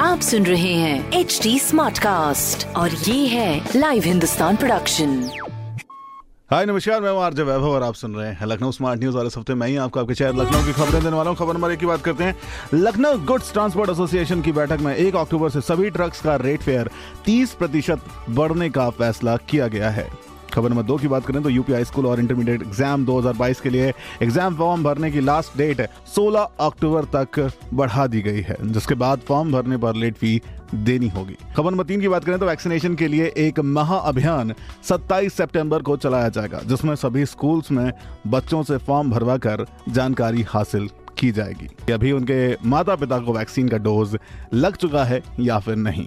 आप सुन रहे हैं एच डी स्मार्ट कास्ट और ये है लाइव हिंदुस्तान प्रोडक्शन हाय, नमस्कार, मैं आरजे वैभव और आप सुन रहे हैं लखनऊ स्मार्ट न्यूज़ इस हफ़्ते मैं ही आपको आपके शहर लखनऊ की खबरें देने वाला हूँ। खबर नंबर एक की बात करते हैं। लखनऊ गुड्स ट्रांसपोर्ट एसोसिएशन की बैठक में एक अक्टूबर से सभी ट्रक्स का रेट फेयर 30 प्रतिशत बढ़ने का फैसला किया गया है। खबर नंबर दो की बात करें तो यूपी हाई स्कूल और इंटरमीडिएट एग्ज़ाम 2022 के लिए एग्ज़ाम फॉर्म भरने की लास्ट डेट 16 अक्टूबर तक बढ़ा दी गई है, जिसके बाद फॉर्म भरने पर लेट फ़ी देनी होगी। खबर नंबर तीन की बात करें तो वैक्सीनेशन के लिए एक महाअभियान 27 सितंबर को चलाया जाएगा, जिसमें सभी स्कूल्स में बच्चों से फॉर्म भरवा कर जानकारी हासिल की जाएगी। अभी उनके माता पिता को वैक्सीन का डोज लग चुका है या फिर नहीं।